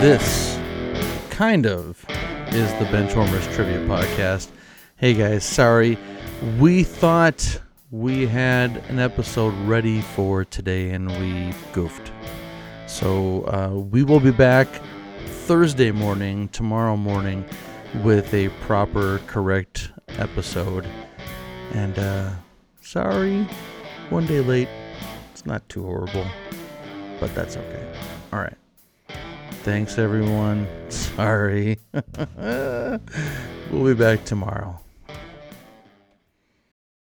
This kind of is the Benchwarmers Trivia Podcast. Hey guys, sorry. We thought we had an episode ready for today and we goofed. So uh, we will be back Thursday morning, tomorrow morning, with a proper, correct episode. And uh, sorry, one day late. It's not too horrible, but that's okay. All right. Thanks, everyone. Sorry. we'll be back tomorrow.